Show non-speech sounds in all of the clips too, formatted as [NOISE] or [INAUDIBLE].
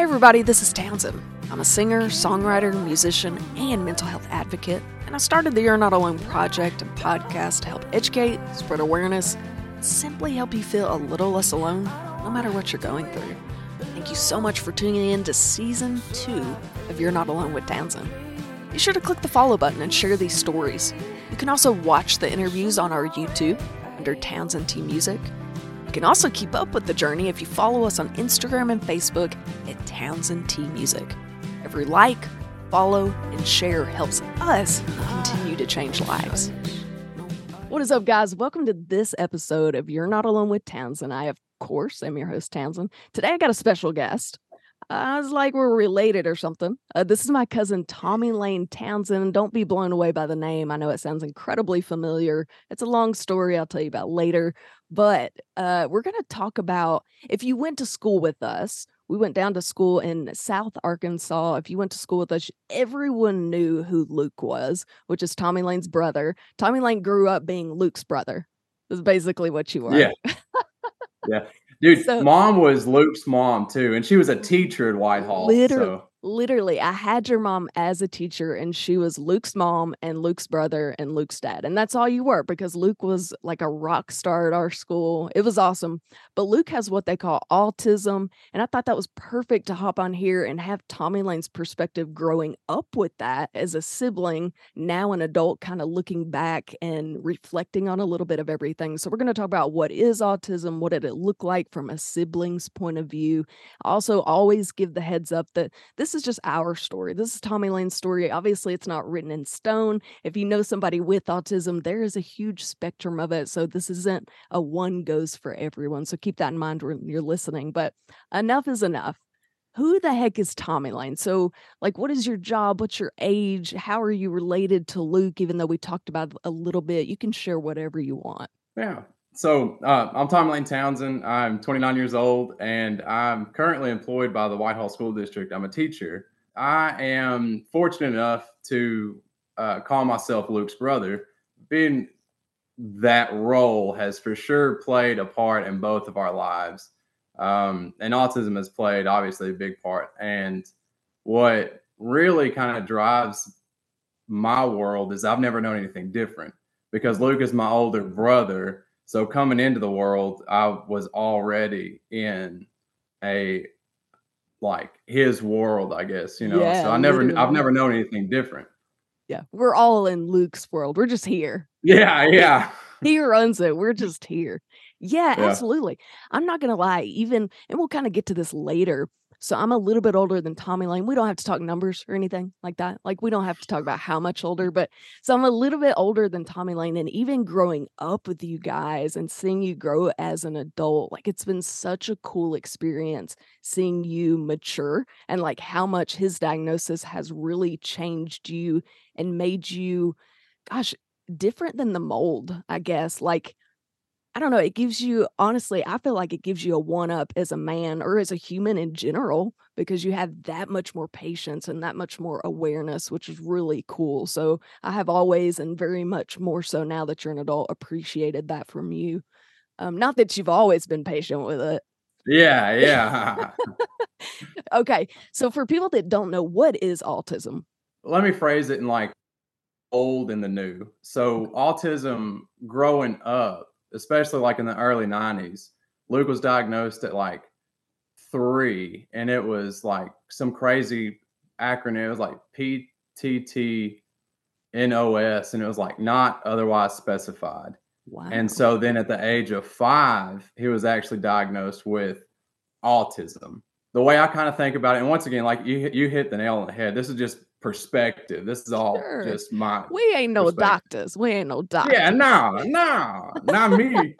Hey, everybody, this is Townsend. I'm a singer, songwriter, musician, and mental health advocate, and I started the You're Not Alone project and podcast to help educate, spread awareness, simply help you feel a little less alone no matter what you're going through. Thank you so much for tuning in to season two of You're Not Alone with Townsend. Be sure to click the follow button and share these stories. You can also watch the interviews on our YouTube under Townsend T Music. You can also keep up with the journey if you follow us on Instagram and Facebook at Townsend T Music. Every like, follow, and share helps us continue to change lives. What is up, guys? Welcome to this episode of You're Not Alone with Townsend. I, of course, am your host, Townsend. Today, I got a special guest. I was like we're related or something. Uh, this is my cousin Tommy Lane Townsend. Don't be blown away by the name. I know it sounds incredibly familiar. It's a long story I'll tell you about later. But uh, we're going to talk about if you went to school with us, we went down to school in South Arkansas. If you went to school with us, everyone knew who Luke was, which is Tommy Lane's brother. Tommy Lane grew up being Luke's brother. Is basically what you were. Yeah. [LAUGHS] yeah. Dude, so, mom was Luke's mom too, and she was a mm-hmm. teacher at Whitehall. Literally, so literally i had your mom as a teacher and she was luke's mom and luke's brother and luke's dad and that's all you were because luke was like a rock star at our school. It was awesome. But luke has what they call autism and i thought that was perfect to hop on here and have tommy lane's perspective growing up with that as a sibling now an adult kind of looking back and reflecting on a little bit of everything. So we're going to talk about what is autism what did it look like from a sibling's point of view. Also always give the heads up that this this is just our story. This is Tommy Lane's story. Obviously, it's not written in stone. If you know somebody with autism, there is a huge spectrum of it. So this isn't a one goes for everyone. So keep that in mind when you're listening. But enough is enough. Who the heck is Tommy Lane? So, like, what is your job? What's your age? How are you related to Luke? Even though we talked about a little bit, you can share whatever you want. Yeah. So uh, I'm Tom Lane Townsend. I'm 29 years old, and I'm currently employed by the Whitehall School District. I'm a teacher. I am fortunate enough to uh, call myself Luke's brother. Being that role has for sure played a part in both of our lives, um, and autism has played obviously a big part. And what really kind of drives my world is I've never known anything different because Luke is my older brother so coming into the world, I was already in a like his world, I guess, you know. Yeah, so I never literally. I've never known anything different. Yeah. We're all in Luke's world. We're just here. Yeah, yeah. [LAUGHS] he runs it. We're just here. Yeah, yeah, absolutely. I'm not gonna lie, even and we'll kind of get to this later. So I'm a little bit older than Tommy Lane. We don't have to talk numbers or anything like that. Like we don't have to talk about how much older, but so I'm a little bit older than Tommy Lane. And even growing up with you guys and seeing you grow as an adult, like it's been such a cool experience seeing you mature and like how much his diagnosis has really changed you and made you, gosh, different than the mold, I guess. Like I don't know. It gives you, honestly, I feel like it gives you a one up as a man or as a human in general because you have that much more patience and that much more awareness, which is really cool. So I have always and very much more so now that you're an adult appreciated that from you. Um, not that you've always been patient with it. Yeah, yeah. [LAUGHS] [LAUGHS] okay. So for people that don't know, what is autism? Let me phrase it in like old and the new. So autism growing up especially like in the early 90s. Luke was diagnosed at like three, and it was like some crazy acronym. It was like PDD NOS, and it was like not otherwise specified. Wow. And so then at the age of five, he was actually diagnosed with autism. The way I kind of think about it, and once again, like you you hit the nail on the head. This is just perspective. This is all sure. just my. We ain't no doctors. We ain't no doctors. Yeah, no, no, not me.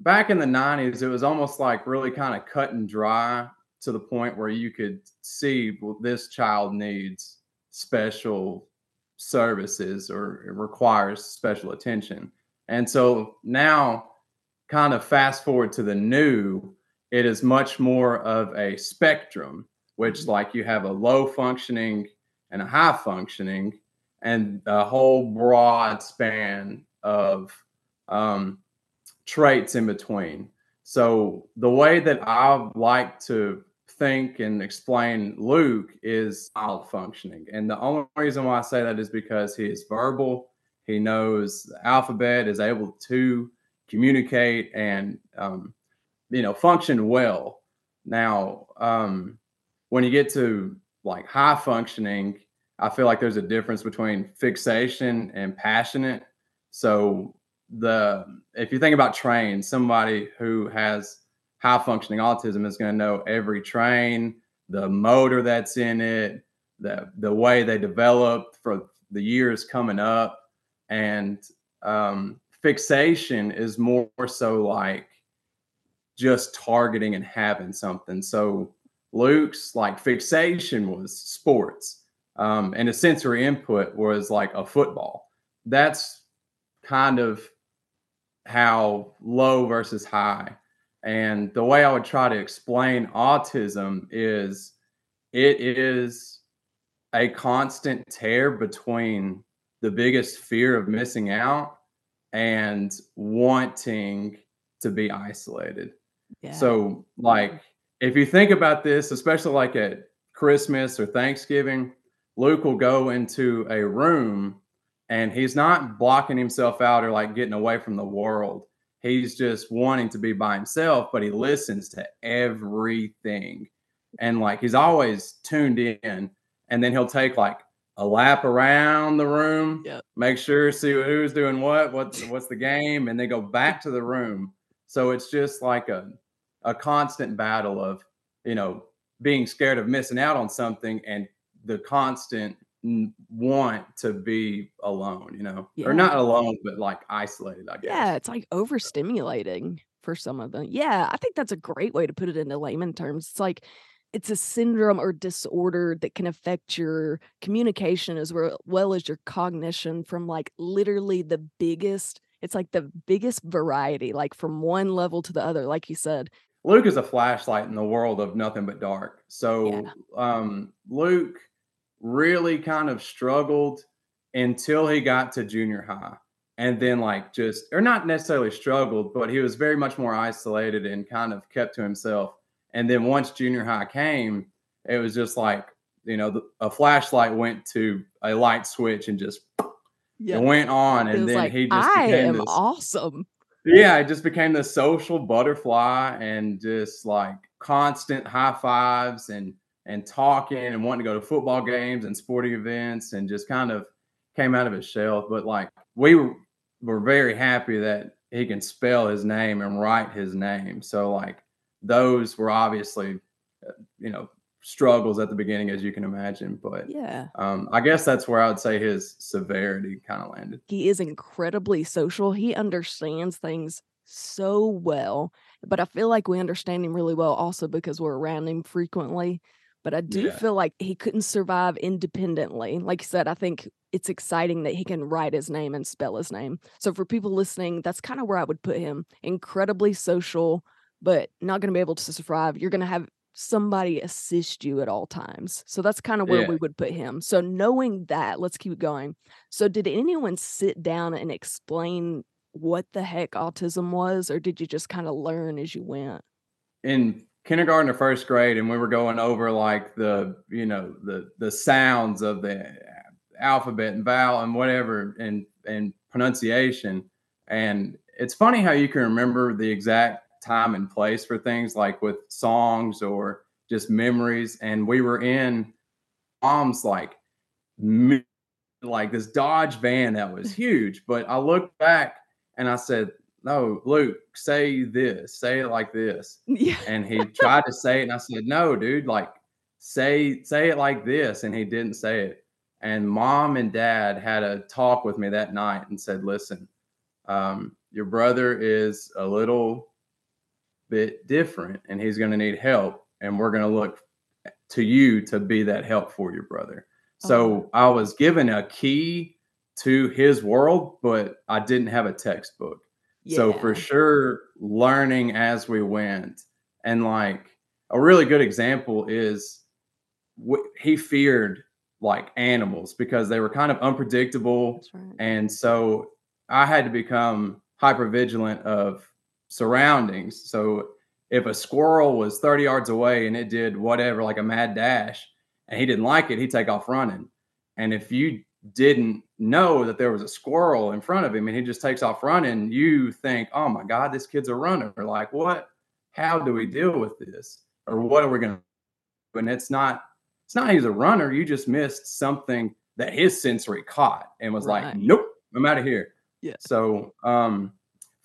Back in the '90s, it was almost like really kind of cut and dry to the point where you could see well, this child needs special services or it requires special attention. And so now, kind of fast forward to the new, it is much more of a spectrum, which mm-hmm. like you have a low functioning and a high functioning and a whole broad span of um, traits in between. So the way that I like to think and explain Luke is mild functioning. And the only reason why I say that is because he is verbal. He knows the alphabet, is able to communicate and, um, you know, function well. Now, um, when you get to like high functioning, I feel like there's a difference between fixation and passionate. So the if you think about train, somebody who has high functioning autism is going to know every train, the motor that's in it, the the way they develop for the years coming up, and um, fixation is more so like just targeting and having something. So Luke's like fixation was sports, um, and the sensory input was like a football. That's kind of how low versus high. And the way I would try to explain autism is it is a constant tear between the biggest fear of missing out and wanting to be isolated. Yeah. So, like, if you think about this, especially like at Christmas or Thanksgiving, Luke will go into a room and he's not blocking himself out or like getting away from the world. He's just wanting to be by himself, but he listens to everything. And like he's always tuned in. And then he'll take like a lap around the room, yep. make sure see who's doing what, what's what's the game, and then go back to the room. So it's just like a a constant battle of, you know, being scared of missing out on something and the constant want to be alone, you know, yeah. or not alone, but like isolated, I guess. Yeah, it's like overstimulating for some of them. Yeah, I think that's a great way to put it into layman terms. It's like it's a syndrome or disorder that can affect your communication as well as your cognition from like literally the biggest it's like the biggest variety like from one level to the other like you said luke is a flashlight in the world of nothing but dark so yeah. um luke really kind of struggled until he got to junior high. And then, like, just, or not necessarily struggled, but he was very much more isolated and kind of kept to himself. And then once junior high came, it was just like, you know, the, a flashlight went to a light switch and just yeah. it went on. And then like, he just I am this, awesome. Yeah, it just became the social butterfly and just like constant high fives and and talking and wanting to go to football games and sporting events and just kind of came out of his shell. But like we were, were very happy that he can spell his name and write his name. So like those were obviously, uh, you know, struggles at the beginning, as you can imagine. But yeah, um, I guess that's where I would say his severity kind of landed. He is incredibly social. He understands things so well. But I feel like we understand him really well also because we're around him frequently. But I do yeah. feel like he couldn't survive independently. Like you said, I think it's exciting that he can write his name and spell his name. So for people listening, that's kind of where I would put him. Incredibly social, but not going to be able to survive. You're going to have somebody assist you at all times. So that's kind of where yeah. we would put him. So knowing that, let's keep going. So did anyone sit down and explain what the heck autism was or did you just kind of learn as you went? In kindergarten or first grade and we were going over like the you know the the sounds of the alphabet and vowel and whatever and and pronunciation and it's funny how you can remember the exact time and place for things like with songs or just memories and we were in mom's like like this dodge van that was huge but i looked back and i said no, Luke, say this, say it like this. [LAUGHS] Yeah. And he tried to say it, and I said, no, dude, like say say it like this, and he didn't say it. And mom and dad had a talk with me that night and said, listen, um, your brother is a little bit different, and he's going to need help, and we're going to look to you to be that help for your brother. So. I was given a key to his world, but I didn't have a textbook. So for sure, learning as we went, and like a really good example is w- he feared like animals because they were kind of unpredictable, right. and so I had to become hyper vigilant of surroundings. So if a squirrel was 30 yards away and it did whatever, like a mad dash, and he didn't like it, he'd take off running. And if you didn't know that there was a squirrel in front of him and he just takes off running, you think, oh my God, this kid's a runner. Like, what? How do we deal with this? Or what are we going to do? And it's not, it's not he's a runner. You just missed something that his sensory caught and was right. like, nope, I'm out of here. Yeah. So um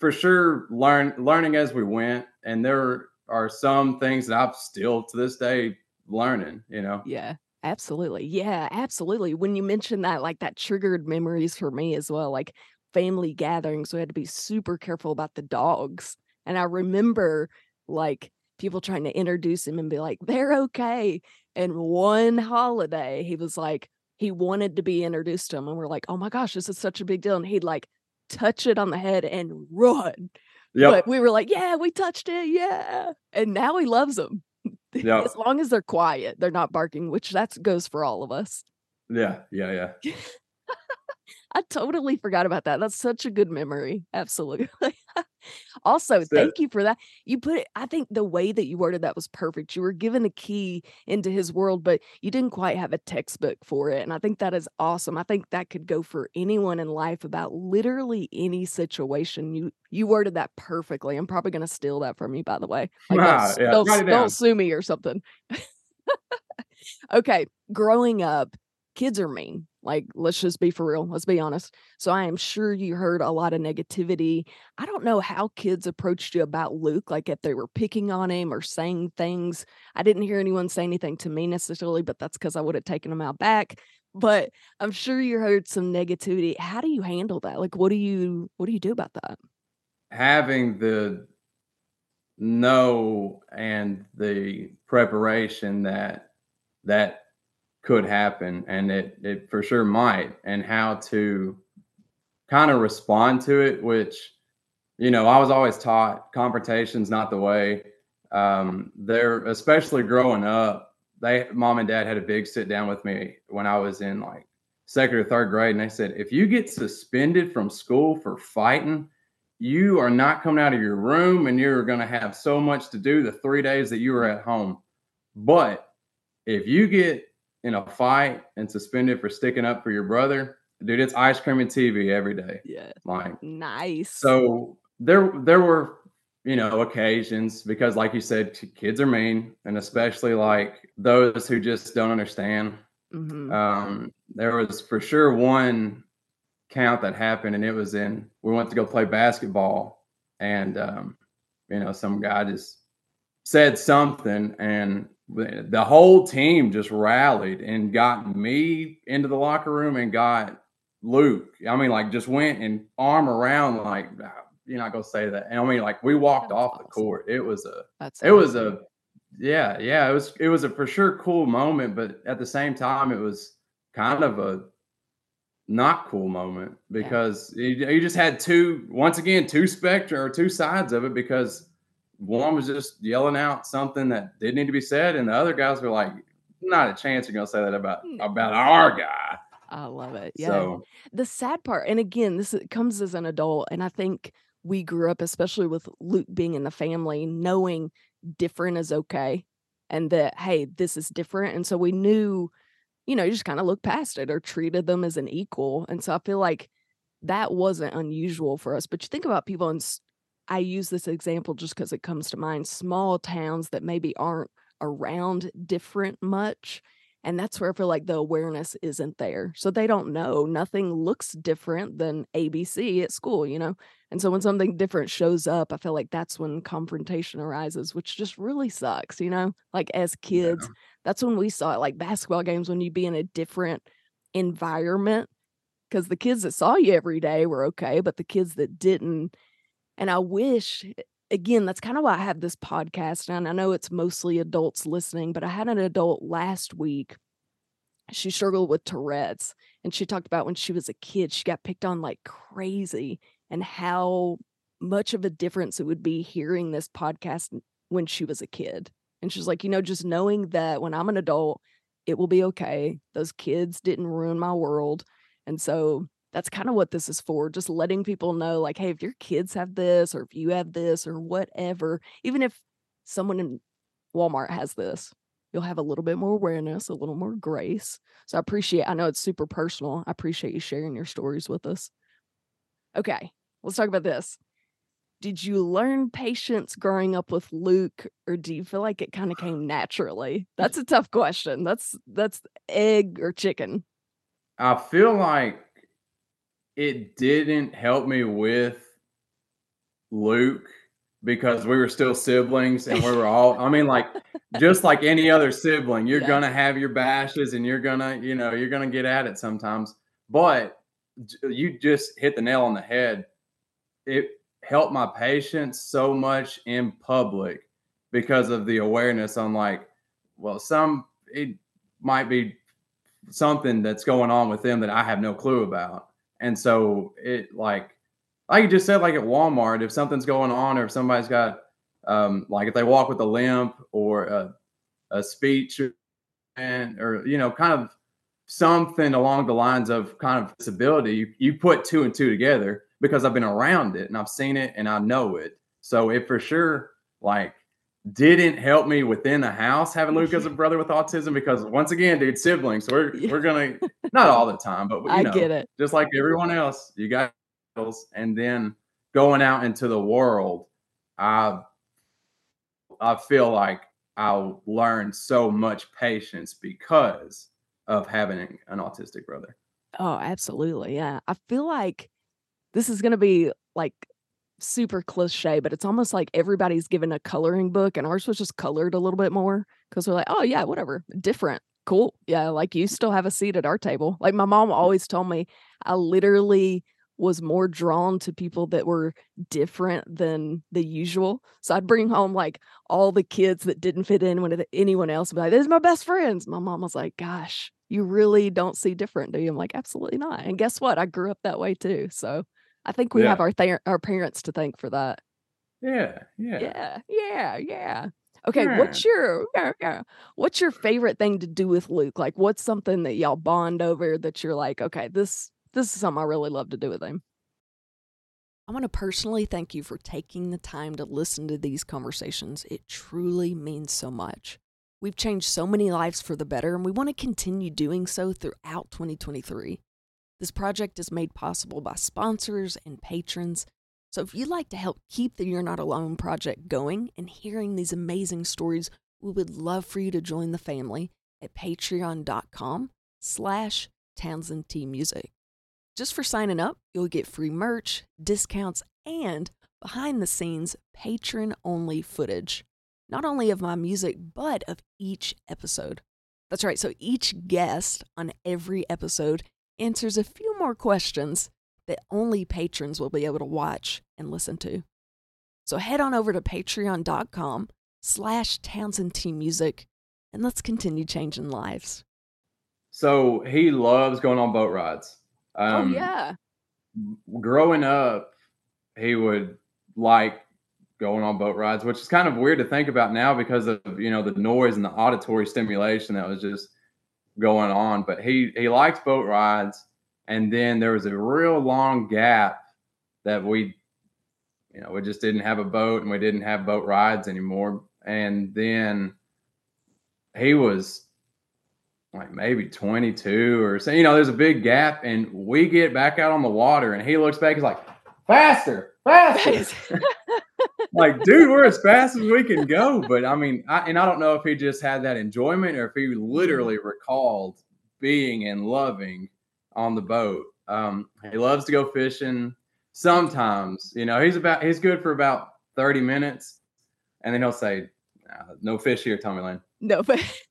for sure learn learning as we went. And there are some things that I'm still to this day learning, you know. Yeah. Absolutely. Yeah, absolutely. When you mentioned that, like that triggered memories for me as well. Like family gatherings, we had to be super careful about the dogs. And I remember like people trying to introduce him and be like, they're okay. And one holiday, he was like, he wanted to be introduced to him. And we're like, oh my gosh, this is such a big deal. And he'd like touch it on the head and run. Yep. But we were like, yeah, we touched it. Yeah. And now he loves them. [LAUGHS] Yeah. as long as they're quiet, they're not barking, which that goes for all of us. Yeah, yeah, yeah. [LAUGHS] I totally forgot about that. That's such a good memory. Absolutely. [LAUGHS] also, That's thank you for that. You put it, I think the way that you worded that was perfect. You were given a key into his world, but you didn't quite have a textbook for it. And I think that is awesome. I think that could go for anyone in life about literally any situation. You you worded that perfectly. I'm probably gonna steal that from you, by the way. Like, don't, [LAUGHS] yeah. don't, don't sue me or something. [LAUGHS] okay. Growing up, kids are mean like, let's just be for real. Let's be honest. So I am sure you heard a lot of negativity. I don't know how kids approached you about Luke, like if they were picking on him or saying things. I didn't hear anyone say anything to me necessarily, but that's because I would have taken them out back. But I'm sure you heard some negativity. How do you handle that? Like, what do you what do you do about that? Having the know and the preparation that that could happen and it it for sure might and how to kind of respond to it which you know i was always taught confrontation's not the way. Um they're especially growing up they mom and dad had a big sit down with me when i was in like second or third grade and they said if you get suspended from school for fighting you are not coming out of your room and you're going to have so much to do the three days that you were at home. But if you get in a fight and suspended for sticking up for your brother, dude, it's ice cream and TV every day. Yeah. Like nice. So there there were, you know, occasions because like you said, kids are mean, and especially like those who just don't understand. Mm-hmm. Um, there was for sure one count that happened, and it was in we went to go play basketball, and um, you know, some guy just said something and the whole team just rallied and got me into the locker room and got Luke. I mean, like just went and arm around like uh, you're not gonna say that. And I mean, like we walked That's off awesome. the court. It was a That's it awesome. was a yeah, yeah, it was it was a for sure cool moment, but at the same time it was kind of a not cool moment because yeah. you, you just had two once again two spectra or two sides of it because one was just yelling out something that didn't need to be said, and the other guys were like, "Not a chance you're gonna say that about hmm. about our guy." I love it. Yeah. So, the sad part, and again, this comes as an adult, and I think we grew up, especially with Luke being in the family, knowing different is okay, and that hey, this is different, and so we knew, you know, you just kind of looked past it or treated them as an equal, and so I feel like that wasn't unusual for us. But you think about people in I use this example just because it comes to mind small towns that maybe aren't around different much. And that's where I feel like the awareness isn't there. So they don't know. Nothing looks different than ABC at school, you know? And so when something different shows up, I feel like that's when confrontation arises, which just really sucks, you know? Like as kids, yeah. that's when we saw it, like basketball games, when you'd be in a different environment. Because the kids that saw you every day were okay, but the kids that didn't, and I wish, eh, again, that's kind of why I have this podcast. And I know it's mostly adults listening, but I had an adult last week. She struggled with Tourette's. And she talked about when she was a kid, she got picked on like crazy and how much of a difference it would be hearing this podcast when she was a kid. And she's like, you know, just knowing that when I'm an adult, it will be okay. Those kids didn't ruin my world. And so that's kind of what this is for just letting people know like hey if your kids have this or if you have this or whatever even if someone in Walmart has this, you'll have a little bit more awareness, a little more grace. So I appreciate, I know it's super personal. I appreciate you sharing your stories with us. Okay, let's talk about this. Did you learn patience growing up with Luke, or do you feel like it kind of [SIGHS] came naturally? That's a tough question. That's that's egg or chicken. I feel like it didn't help me with Luke because we were still siblings and we were all I mean like just like any other sibling, you're yeah. going to have your bashes and you're going to, you know, you're going to get at it sometimes. But you just hit the nail on the head. It helped my patience so much in public because of the awareness on like, well, some it might be something that's going on with them that I have no clue about. And so it like like you just said, like at Walmart, if something's going on or if somebody's got um like if they walk with a limp or a, a speech and or you know, kind of something along the lines of kind of disability, you, you put two and two together because I've been around it and I've seen it and I know it. So it for sure like didn't help me within the house having Luke as a [LAUGHS] brother with autism because once again, dude, siblings. We're we're gonna not all the time, but [LAUGHS] you I know, get it. Just like everyone else, you got and then going out into the world, I I feel like I learned so much patience because of having an autistic brother. Oh, absolutely. Yeah. I feel like this is to be like super cliche, but it's almost like everybody's given a coloring book and ours was just colored a little bit more because we're like, oh, yeah, whatever, different. Cool. Yeah. Like you still have a seat at our table. Like my mom mm. always told me, I literally was more drawn to people that were different than the usual. So I'd bring home like all the kids that didn't fit in with anyone else. Be like, "These are my best friends." My mom was like, "Gosh, you really don't see different, do you?" I'm like, "Absolutely not." And guess what? I grew up that way too. So I think we yeah. have our th- our parents to thank for that. Yeah, yeah, yeah, yeah, yeah. Okay, yeah. what's your yeah, yeah. what's your favorite thing to do with Luke? Like, what's something that y'all bond over that you're like, okay, this this is something I really love to do with him. I want to personally thank you for taking the time to listen to these conversations. It truly means so much. We've changed so many lives for the better, and we want to continue doing so throughout 2023. This project is made possible by sponsors and patrons. So if you'd like to help keep the You're Not Alone project going and hearing these amazing stories, we would love for you to join the family at patreon.com slash Townsend T Music. Just for signing up, you'll get free merch, discounts, and behind the scenes patron only footage. Not only of my music, but of each episode. That's right, so each guest on every episode answers a few more questions that only patrons will be able to watch and listen to. So head on over to patreon.com slash Townsend T Music and let's continue changing lives. So he loves going on boat rides. Oh, um, oh yeah. Growing up, he would like going on boat rides, which is kind of weird to think about now because of you know the noise and the auditory stimulation that was just going on. But he he likes boat rides, and then there was a real long gap that we, you know, we just didn't have a boat and we didn't have boat rides anymore. And then he was like maybe 22 or so. You know, there's a big gap, and we get back out on the water, and he looks back. He's like, "Faster, faster!" [LAUGHS] like, dude, we're as fast as we can go. But I mean, I, and I don't know if he just had that enjoyment or if he literally recalled being and loving on the boat. Um, he loves to go fishing. Sometimes, you know, he's about he's good for about 30 minutes, and then he'll say, "No fish here, Tommy Lane." No [LAUGHS] fish.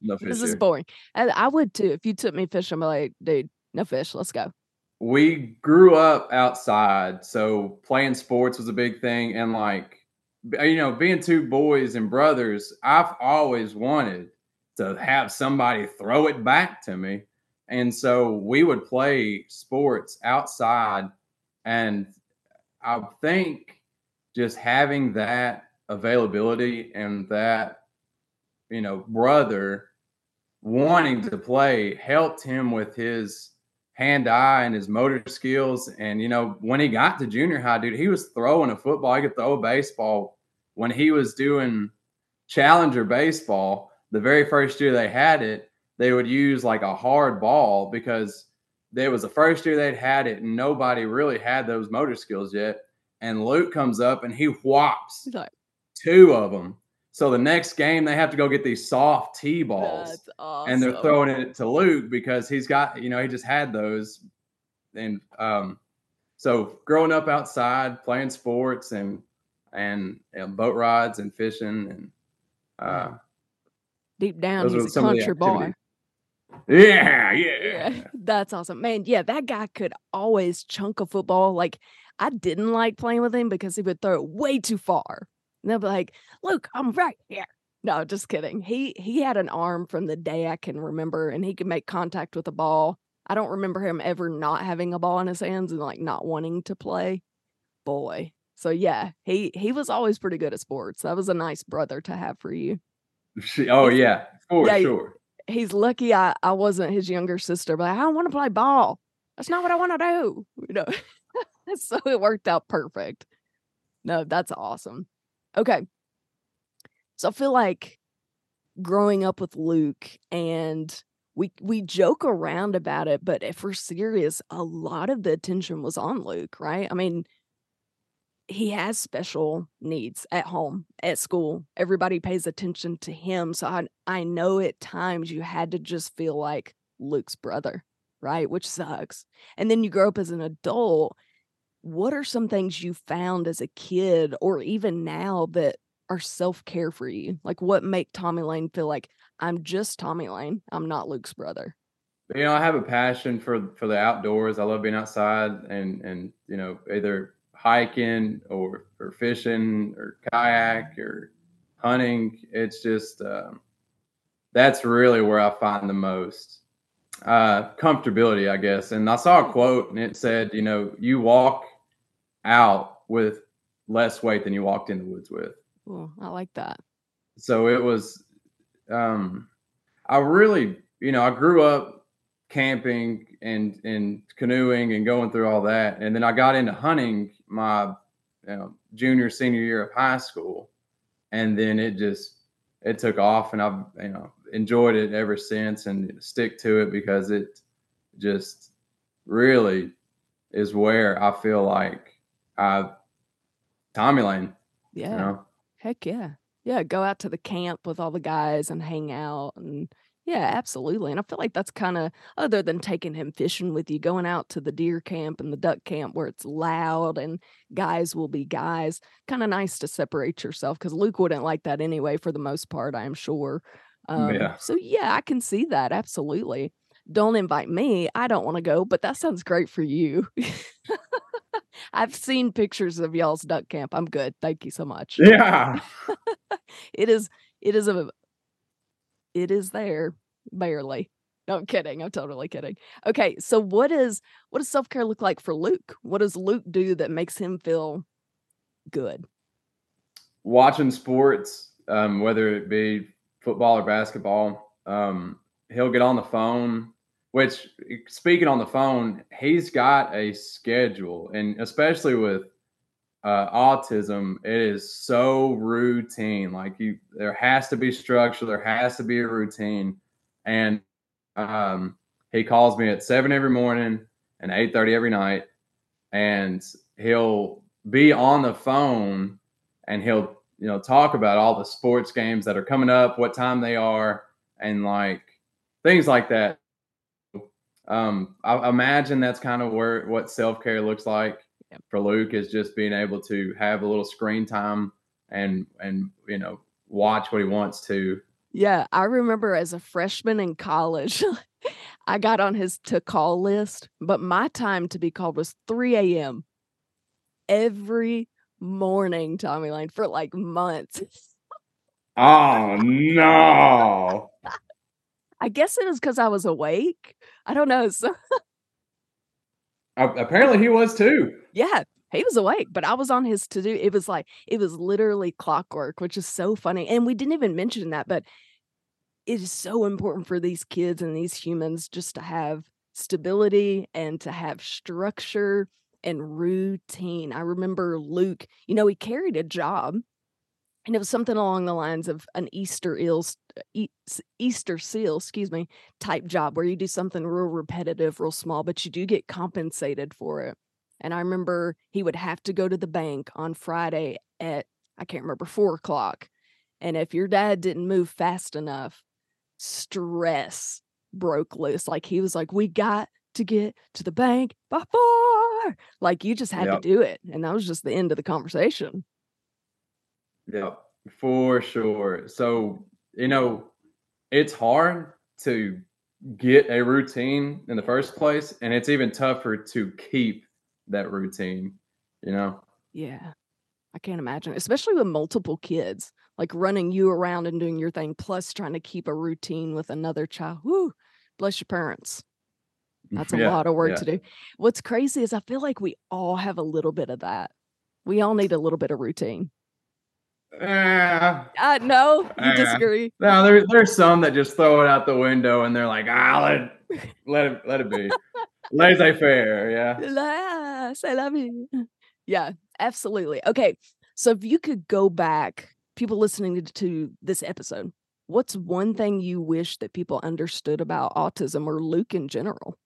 No fish. This is boring. And I would too. If you took me fishing, I'm like, dude, no fish. Let's go. We grew up outside, so playing sports was a big thing. And like, you know, being two boys and brothers, I've always wanted to have somebody throw it back to me. And so we would play sports outside. And I think just having that availability and that, you know, brother wanting to play helped him with his hand eye and his motor skills. And, you know, when he got to junior high, dude, he was throwing a football. He could throw a baseball when he was doing challenger baseball, the very first year they had it, they would use like a hard ball because there was the first year they'd had it and nobody really had those motor skills yet. And Luke comes up and he whops Like, two of them. So the next game they have to go get these soft T balls that's awesome. and they're throwing it to Luke because he's got, you know, he just had those. And um, so growing up outside, playing sports and and, and boat rides and fishing and uh, deep down, he's a some of the country boy. yeah, yeah, Yeah, [LAUGHS] that's awesome, man. Yeah, that guy could always chunk a football. Like I didn't like playing with him because he would throw it way too far. And they'll be like, "Luke, I'm right here." No, just kidding. He he had an arm from the day I can remember, and he could make contact with a ball. I don't remember him ever not having a ball in his hands and like not wanting to play. Boy, so yeah, he he was always pretty good at sports. That was a nice brother to have for you. [LAUGHS] Oh yeah, for Yeah, sure. he's lucky I, I wasn't his younger sister, but I don't want to play ball. That's not what I want to do. You know, [LAUGHS] so it worked out perfect. No, that's awesome. Okay. So I feel like growing up with Luke and we we joke around about it, but if we're serious, a lot of the attention was on Luke, right? I mean, he has special needs at home, at school. Everybody pays attention to him. So I, I know at times you had to just feel like Luke's brother, right? Which sucks. And then you grow up as an adult. What are some things you found as a kid or even now that are self care for you? Like what make Tommy Lane feel like I'm just Tommy Lane? I'm not Luke's brother. You know, I have a passion for for the outdoors. I love being outside and and you know either hiking or or fishing or kayak or hunting. It's just um, that's really where I find the most uh, comfortability, I guess. And I saw a quote and it said, you know, you walk out with less weight than you walked in the woods with. Oh, I like that. so it was um i really you know i grew up camping and and canoeing and going through all that and then i got into hunting my you know, junior senior year of high school and then it just it took off and i've you know enjoyed it ever since and stick to it because it just really is where i feel like i tommy lane Yeah. you know Heck yeah. Yeah, go out to the camp with all the guys and hang out and yeah, absolutely. And I feel like that's kind of other than taking him fishing with you, going out to the deer camp and the duck camp where it's loud and guys will be guys. Kind of nice to separate yourself because Luke wouldn't like that anyway for the most part, I am sure. Um, Yeah. So yeah, I can see that absolutely. Don't invite me. I don't want to go, but that sounds great for you. [LAUGHS] I've seen pictures of y'all's duck camp. I'm good. Thank you so much yeah [LAUGHS] it is it is a it is there barely no i'm kidding i'm totally kidding okay so what is what does self-care look like for luke what does luke do that makes him feel good watching sports, um, whether it be football or basketball, um, he'll get on the phone. Which, speaking on the phone, he's got a schedule, and especially with uh, autism, it is so routine. Like you, there has to be structure, there has to be a routine, and um, he calls me at seven every morning and eight thirty every night, and he'll be on the phone and he'll you know talk about all the sports games that are coming up, what time they are, and like things like that. Um, I imagine that's kind of where what self care looks like Yep. for Luke is just being able to have a little screen time and and you know watch what he wants to. yeah i remember as a freshman in college [LAUGHS] i got on his to call list but my time to be called was 3 a.m every morning tommy lane for like months Oh no! [LAUGHS] i guess it was because i was awake i don't know so [LAUGHS] Apparently he was too. Yeah, he was awake, but I was on his to do. It was like it was literally clockwork, which is so funny. And we didn't even mention that, but it is so important for these kids and these humans just to have stability and to have structure and routine. I remember Luke, you know, he carried a job and it was something along the lines of an Easter eels Easter seal, excuse me, type job where you do something real repetitive, real small, but you do get compensated for it. And I remember he would have to go to the bank on Friday at I can't remember four o'clock. And if your dad didn't move fast enough, stress broke loose. Like he was like, We got to get to the bank by four. Like you just had yep. to do it. And that was just the end of the conversation. Yeah, for sure. So, you know, it's hard to get a routine in the first place, and it's even tougher to keep that routine, you know? Yeah. I can't imagine, especially with multiple kids, like running you around and doing your thing, plus trying to keep a routine with another child. Whoo, bless your parents. Mm, That's a yeah, lot of work yeah. to do. What's crazy is I feel like we all have a little bit of that. We all need a little bit of routine. Uh, uh no, you uh, disagree. No, there, there's some that just throw it out the window and they're like, ah, let it, let it, let it be. [LAUGHS] Laissez faire, yeah. La, c'est la vie. Yeah, absolutely. Okay, so if you could go back, people listening to this episode, what's one thing you wish that people understood about autism or Luke in general?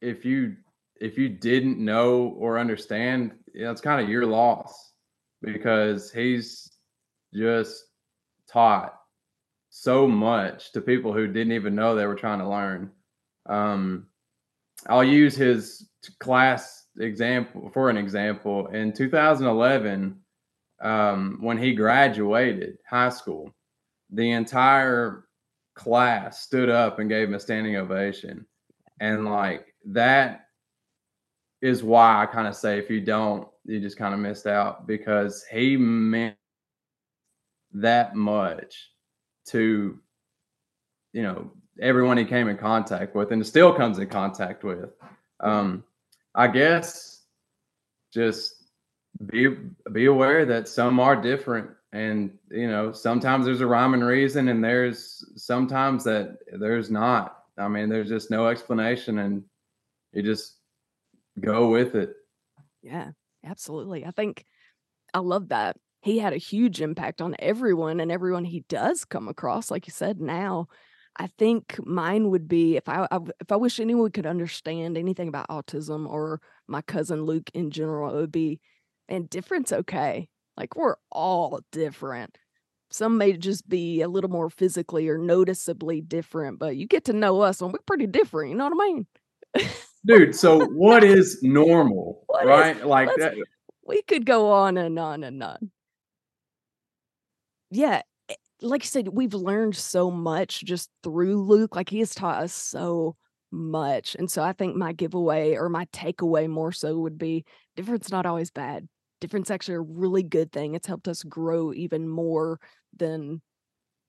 If you if you didn't know or understand, you know, it's kind of your loss because he's just taught so much to people who didn't even know they were trying to learn. Um, I'll use his class example for an example. In 2011, um, when he graduated high school, the entire class stood up and gave him a standing ovation. And like that is why I kind of say if you don't, you just kind of missed out because he meant that much to you know everyone he came in contact with and still comes in contact with. Um i guess just be be aware that some are different and you know sometimes there's a rhyme and reason and there's sometimes that there's not. I mean there's just no explanation and you just go with it. Yeah absolutely. I think i love that he had a huge impact on everyone and everyone he does come across like you said now i think mine would be if I, I, if i wish anyone could understand anything about autism or my cousin luke in general it would be and difference okay. Like we're all different. Some may just be a little more physically or noticeably different but you get to know us and we're pretty different you know what i mean? Dude so [LAUGHS] what is normal what right? Is, like that we could go on and on and on yeah, eh, like you said, we've learned so much just through Luke. Like he has taught us so much. And so I think my giveaway or my takeaway more so would be difference not always bad. Difference actually a really good thing. It's helped us grow even more than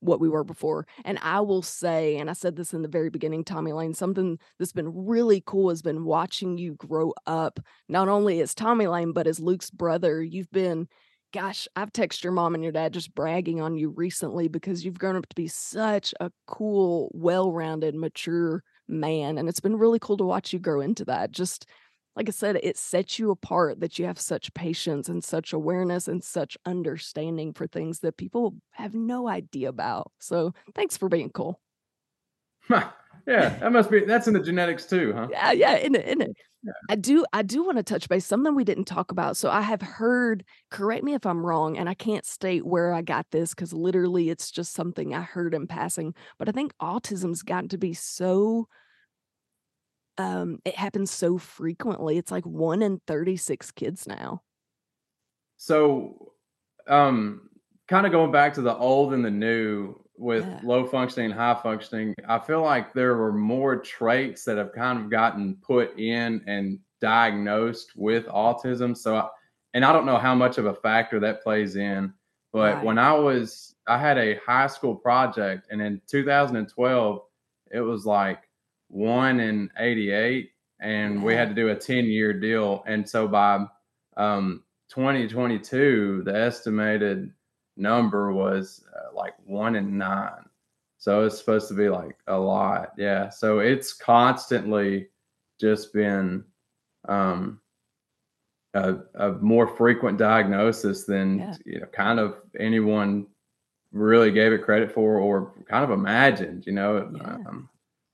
what we were before. And I will say, and I said this in the very beginning, Tommy Lane, something that's been really cool has been watching you grow up, not only as Tommy Lane, but as Luke's brother. You've been gosh, I've texted your mom and your dad just bragging on you recently because you've grown up to be such a cool, well rounded, mature man. And it's been really cool to watch you grow into that. Just like I said, it sets you apart that you have such patience and such awareness and such understanding for things that people have no idea about. So thanks for being cool. Yeah, that must be that's in the genetics too, huh? Yeah, yeah, in it, in it. Yeah. I do I do want to touch base something we didn't talk about. So I have heard, correct me if I'm wrong, and I can't state where I got this because literally it's just something I heard in passing. But I think autism's gotten to be so um it happens so frequently. It's like one in 36 kids now. So um kind of going back to the old and the new, with yeah. low functioning high functioning, I feel like there were more traits that have kind of gotten put in and diagnosed with autism. So, I, and I don't know how much of a factor that plays in, but right. when I was, I had a high school project, and in 2012, it was like one in 88, and we had to do a 10 year deal. And so by um, 2022, the estimated number was uh, like one in nine. So it's supposed to be like a lot. Yeah. So it's constantly just been um, a, a more frequent diagnosis than yeah. you know kind of anyone really gave it credit for or kind of imagined you know yeah. um,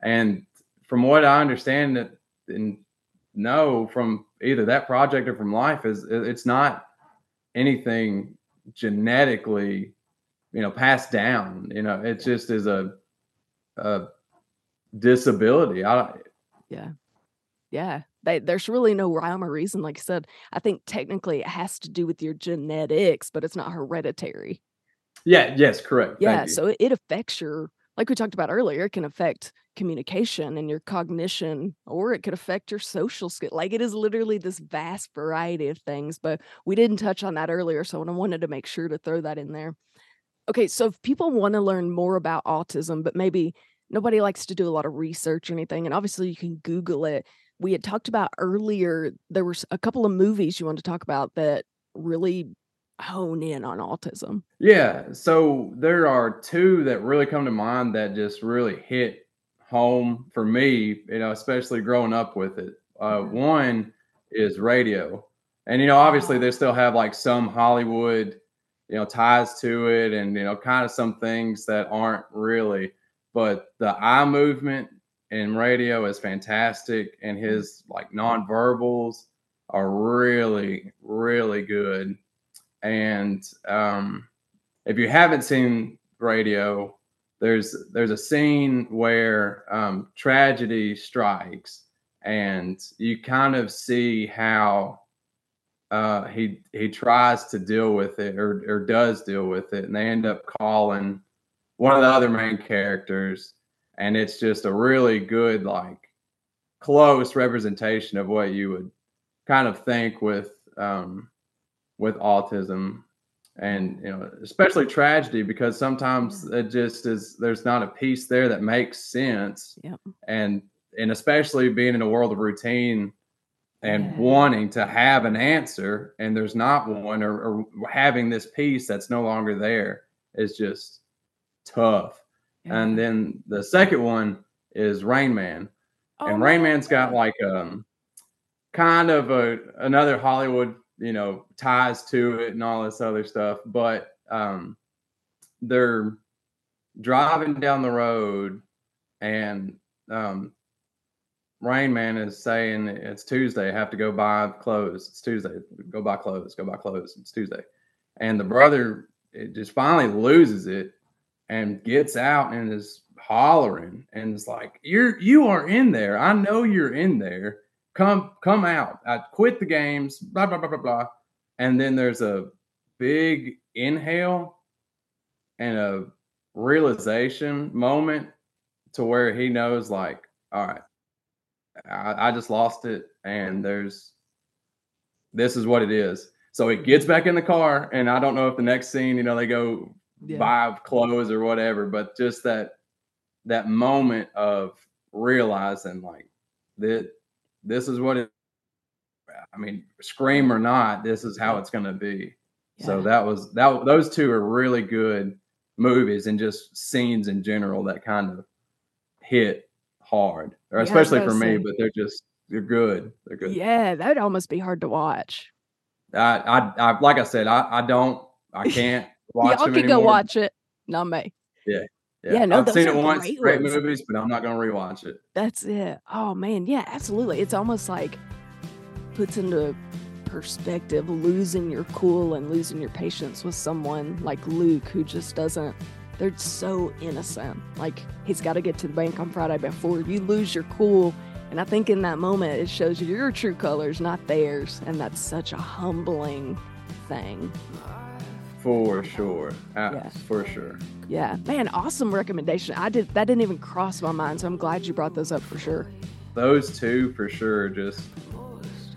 and from what i understand that and know from either that project or from life is it's not anything genetically you know passed down you know it just is a, a disability. I yeah. Yeah. They, there's really no rhyme or reason like i said. I think technically it has to do with your genetics but it's not hereditary. Yeah yes correct. Yeah so it, it affects your like we talked about earlier it can affect communication and your cognition or it could affect your social skill like it is literally this vast variety of things but we didn't touch on that earlier so i wanted to make sure to throw that in there. Okay so if people want to learn more about autism but maybe nobody likes to do a lot of research or anything and obviously you can google it we had talked about earlier there was a couple of movies you wanted to talk about that really hone in on autism yeah so there are two that really come to mind that just really hit home for me you know especially growing up with it uh, mm-hmm. one is radio and you know obviously they still have like some hollywood you know ties to it and you know kind of some things that aren't really but the eye movement in radio is fantastic, and mm-hmm. his like nonverbals are really, really good. And um, if you haven't seen radio, there's there's a scene where um, tragedy strikes, and you kind of see how uh, he he tries to deal with it or or does deal with it, and they end up calling one of the other main characters. And it's just a really good like close representation of what you would kind of think with um, with autism and you know especially tragedy because sometimes it just is there's not a piece there that makes sense yep. and and especially being in a world of routine and yeah. wanting to have an answer and there's not one or, or having this piece that's no longer there is just tough and then the second one is Rain Man. Oh, and Rain Man's got like um kind of a another Hollywood, you know, ties to it and all this other stuff. But um they're driving down the road and um Rain Man is saying it's Tuesday. Have to go buy clothes. It's Tuesday. Go buy clothes. Go buy clothes. It's Tuesday. And the brother it just finally loses it and gets out and is hollering and it's like you're you are in there i know you're in there come come out i quit the games blah blah blah blah blah and then there's a big inhale and a realization moment to where he knows like all right I, I just lost it and there's this is what it is so he gets back in the car and i don't know if the next scene you know they go yeah. buy clothes or whatever, but just that that moment of realizing like that this is what it I mean, scream or not, this is how it's going to be. Yeah. So that was that those two are really good movies and just scenes in general that kind of hit hard, or especially for me, but they're just they're good. They're good. Yeah, that'd almost be hard to watch. I I, I like I said, I, I don't I [LAUGHS] can't watch Y'all can go watch it. Not me. Yeah. Yeah, yeah no, I've seen it once. Great, great movies, but I'm not going to rewatch it. That's it. Oh man, yeah, absolutely. It's almost like puts into perspective losing your cool and losing your patience with someone like Luke, who just doesn't. They're so innocent. Like he's got to get to the bank on Friday before you lose your cool. And I think in that moment, it shows you your true colors, not theirs, and that's such a humbling thing. For sure. Uh, yeah. For sure. Yeah. Man, awesome recommendation. I did that didn't even cross my mind, so I'm glad you brought those up for sure. Those two for sure just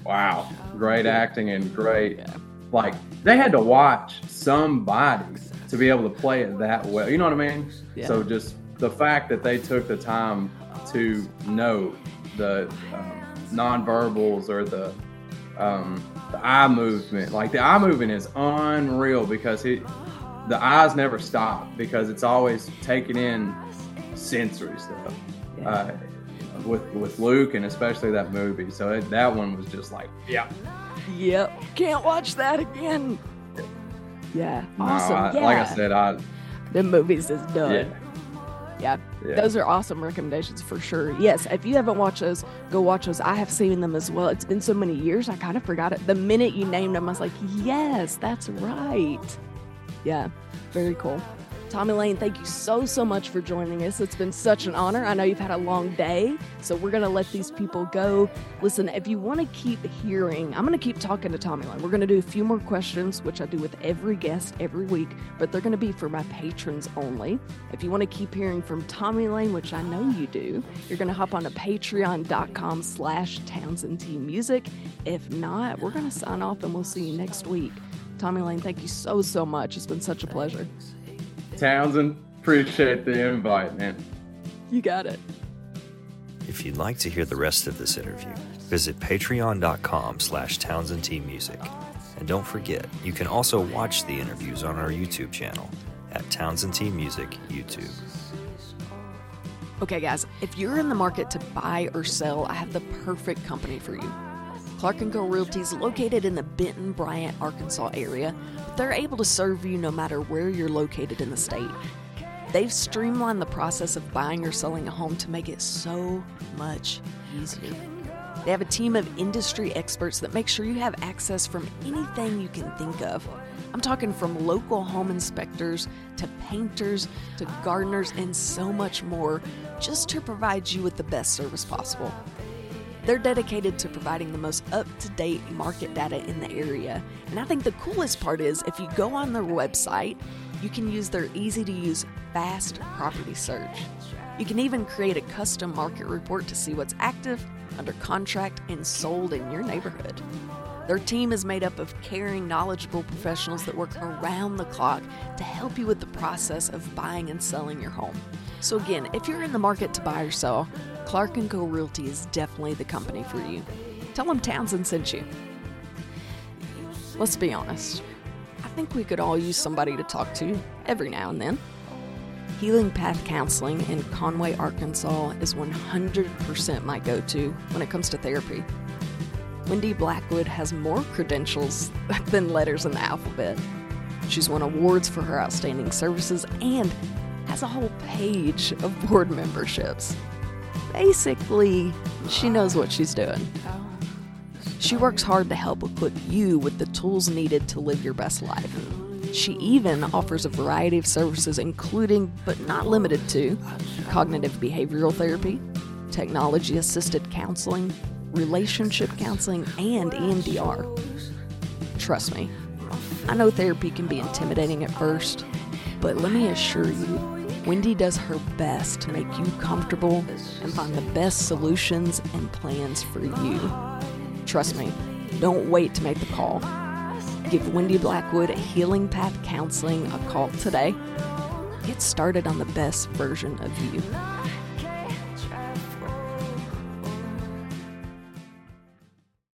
wow. Great acting and great yeah. like they had to watch somebody to be able to play it that well. You know what I mean? Yeah. So just the fact that they took the time to know the um, nonverbals or the um, the eye movement. Like the eye movement is unreal because it the eyes never stop because it's always taking in sensory stuff. Uh, with with Luke and especially that movie. So it, that one was just like, yeah, Yep. Can't watch that again. Yeah. Awesome. No, I- yeah. Like I said, I the movies is done. yeah, Yeah. Those are awesome recommendations for sure. Yes, if you haven't watched those, go watch those. I have seen them as well. It's been so many years, I kind of forgot it. The minute you named them, I was like, yes, that's right. Yeah, very cool. Tommy Lane, thank you so, so much for joining us. It's been such an honor. I know you've had a long day, so we're going to let these people go. Listen, if you want to keep hearing, I'm going to keep talking to Tommy Lane. We're going to do a few more questions, which I do with every guest every week, but they're going to be for my patrons only. If you want to keep hearing from Tommy Lane, which I know you do, you're going to hop on to patreon.com slash Townsend Music. If not, we're going to sign off and we'll see you next week. Tommy Lane, thank you so, so much. It's been such a pleasure. Townsend, appreciate the invite, man. You got it. If you'd like to hear the rest of this interview, visit patreon.com slash Townsend T Music. And don't forget, you can also watch the interviews on our YouTube channel at Townsend T Music YouTube. Okay, guys, if you're in the market to buy or sell, I have the perfect company for you. Clark & Co. Realty is located in the Benton, Bryant, Arkansas area, but they're able to serve you no matter where you're located in the state. They've streamlined the process of buying or selling a home to make it so much easier. They have a team of industry experts that make sure you have access from anything you can think of. I'm talking from local home inspectors to painters to gardeners and so much more just to provide you with the best service possible. They're dedicated to providing the most up to date market data in the area. And I think the coolest part is if you go on their website, you can use their easy to use fast property search. You can even create a custom market report to see what's active, under contract, and sold in your neighborhood. Their team is made up of caring, knowledgeable professionals that work around the clock to help you with the process of buying and selling your home. So again, if you're in the market to buy or sell, Clark & Co. Realty is definitely the company for you. Tell them Townsend sent you. Let's be honest. I think we could all use somebody to talk to every now and then. Healing Path Counseling in Conway, Arkansas is 100% my go to when it comes to therapy. Wendy Blackwood has more credentials [LAUGHS] than letters in the alphabet. She's won awards for her outstanding services and has a whole page of board memberships. Basically, she knows what she's doing. Oh. She works hard to help equip you with the tools needed to live your best life. She even offers a variety of services, including, but not limited to, cognitive behavioral therapy, technology assisted counseling, relationship counseling, and EMDR. Trust me, I know therapy can be intimidating at first, but let me assure you, Wendy does her best to make you comfortable and find the best solutions and plans for you. Trust me, don't wait to make the call. Give Wendy Blackwood Healing Path Counseling a call today. Get started on the best version of you.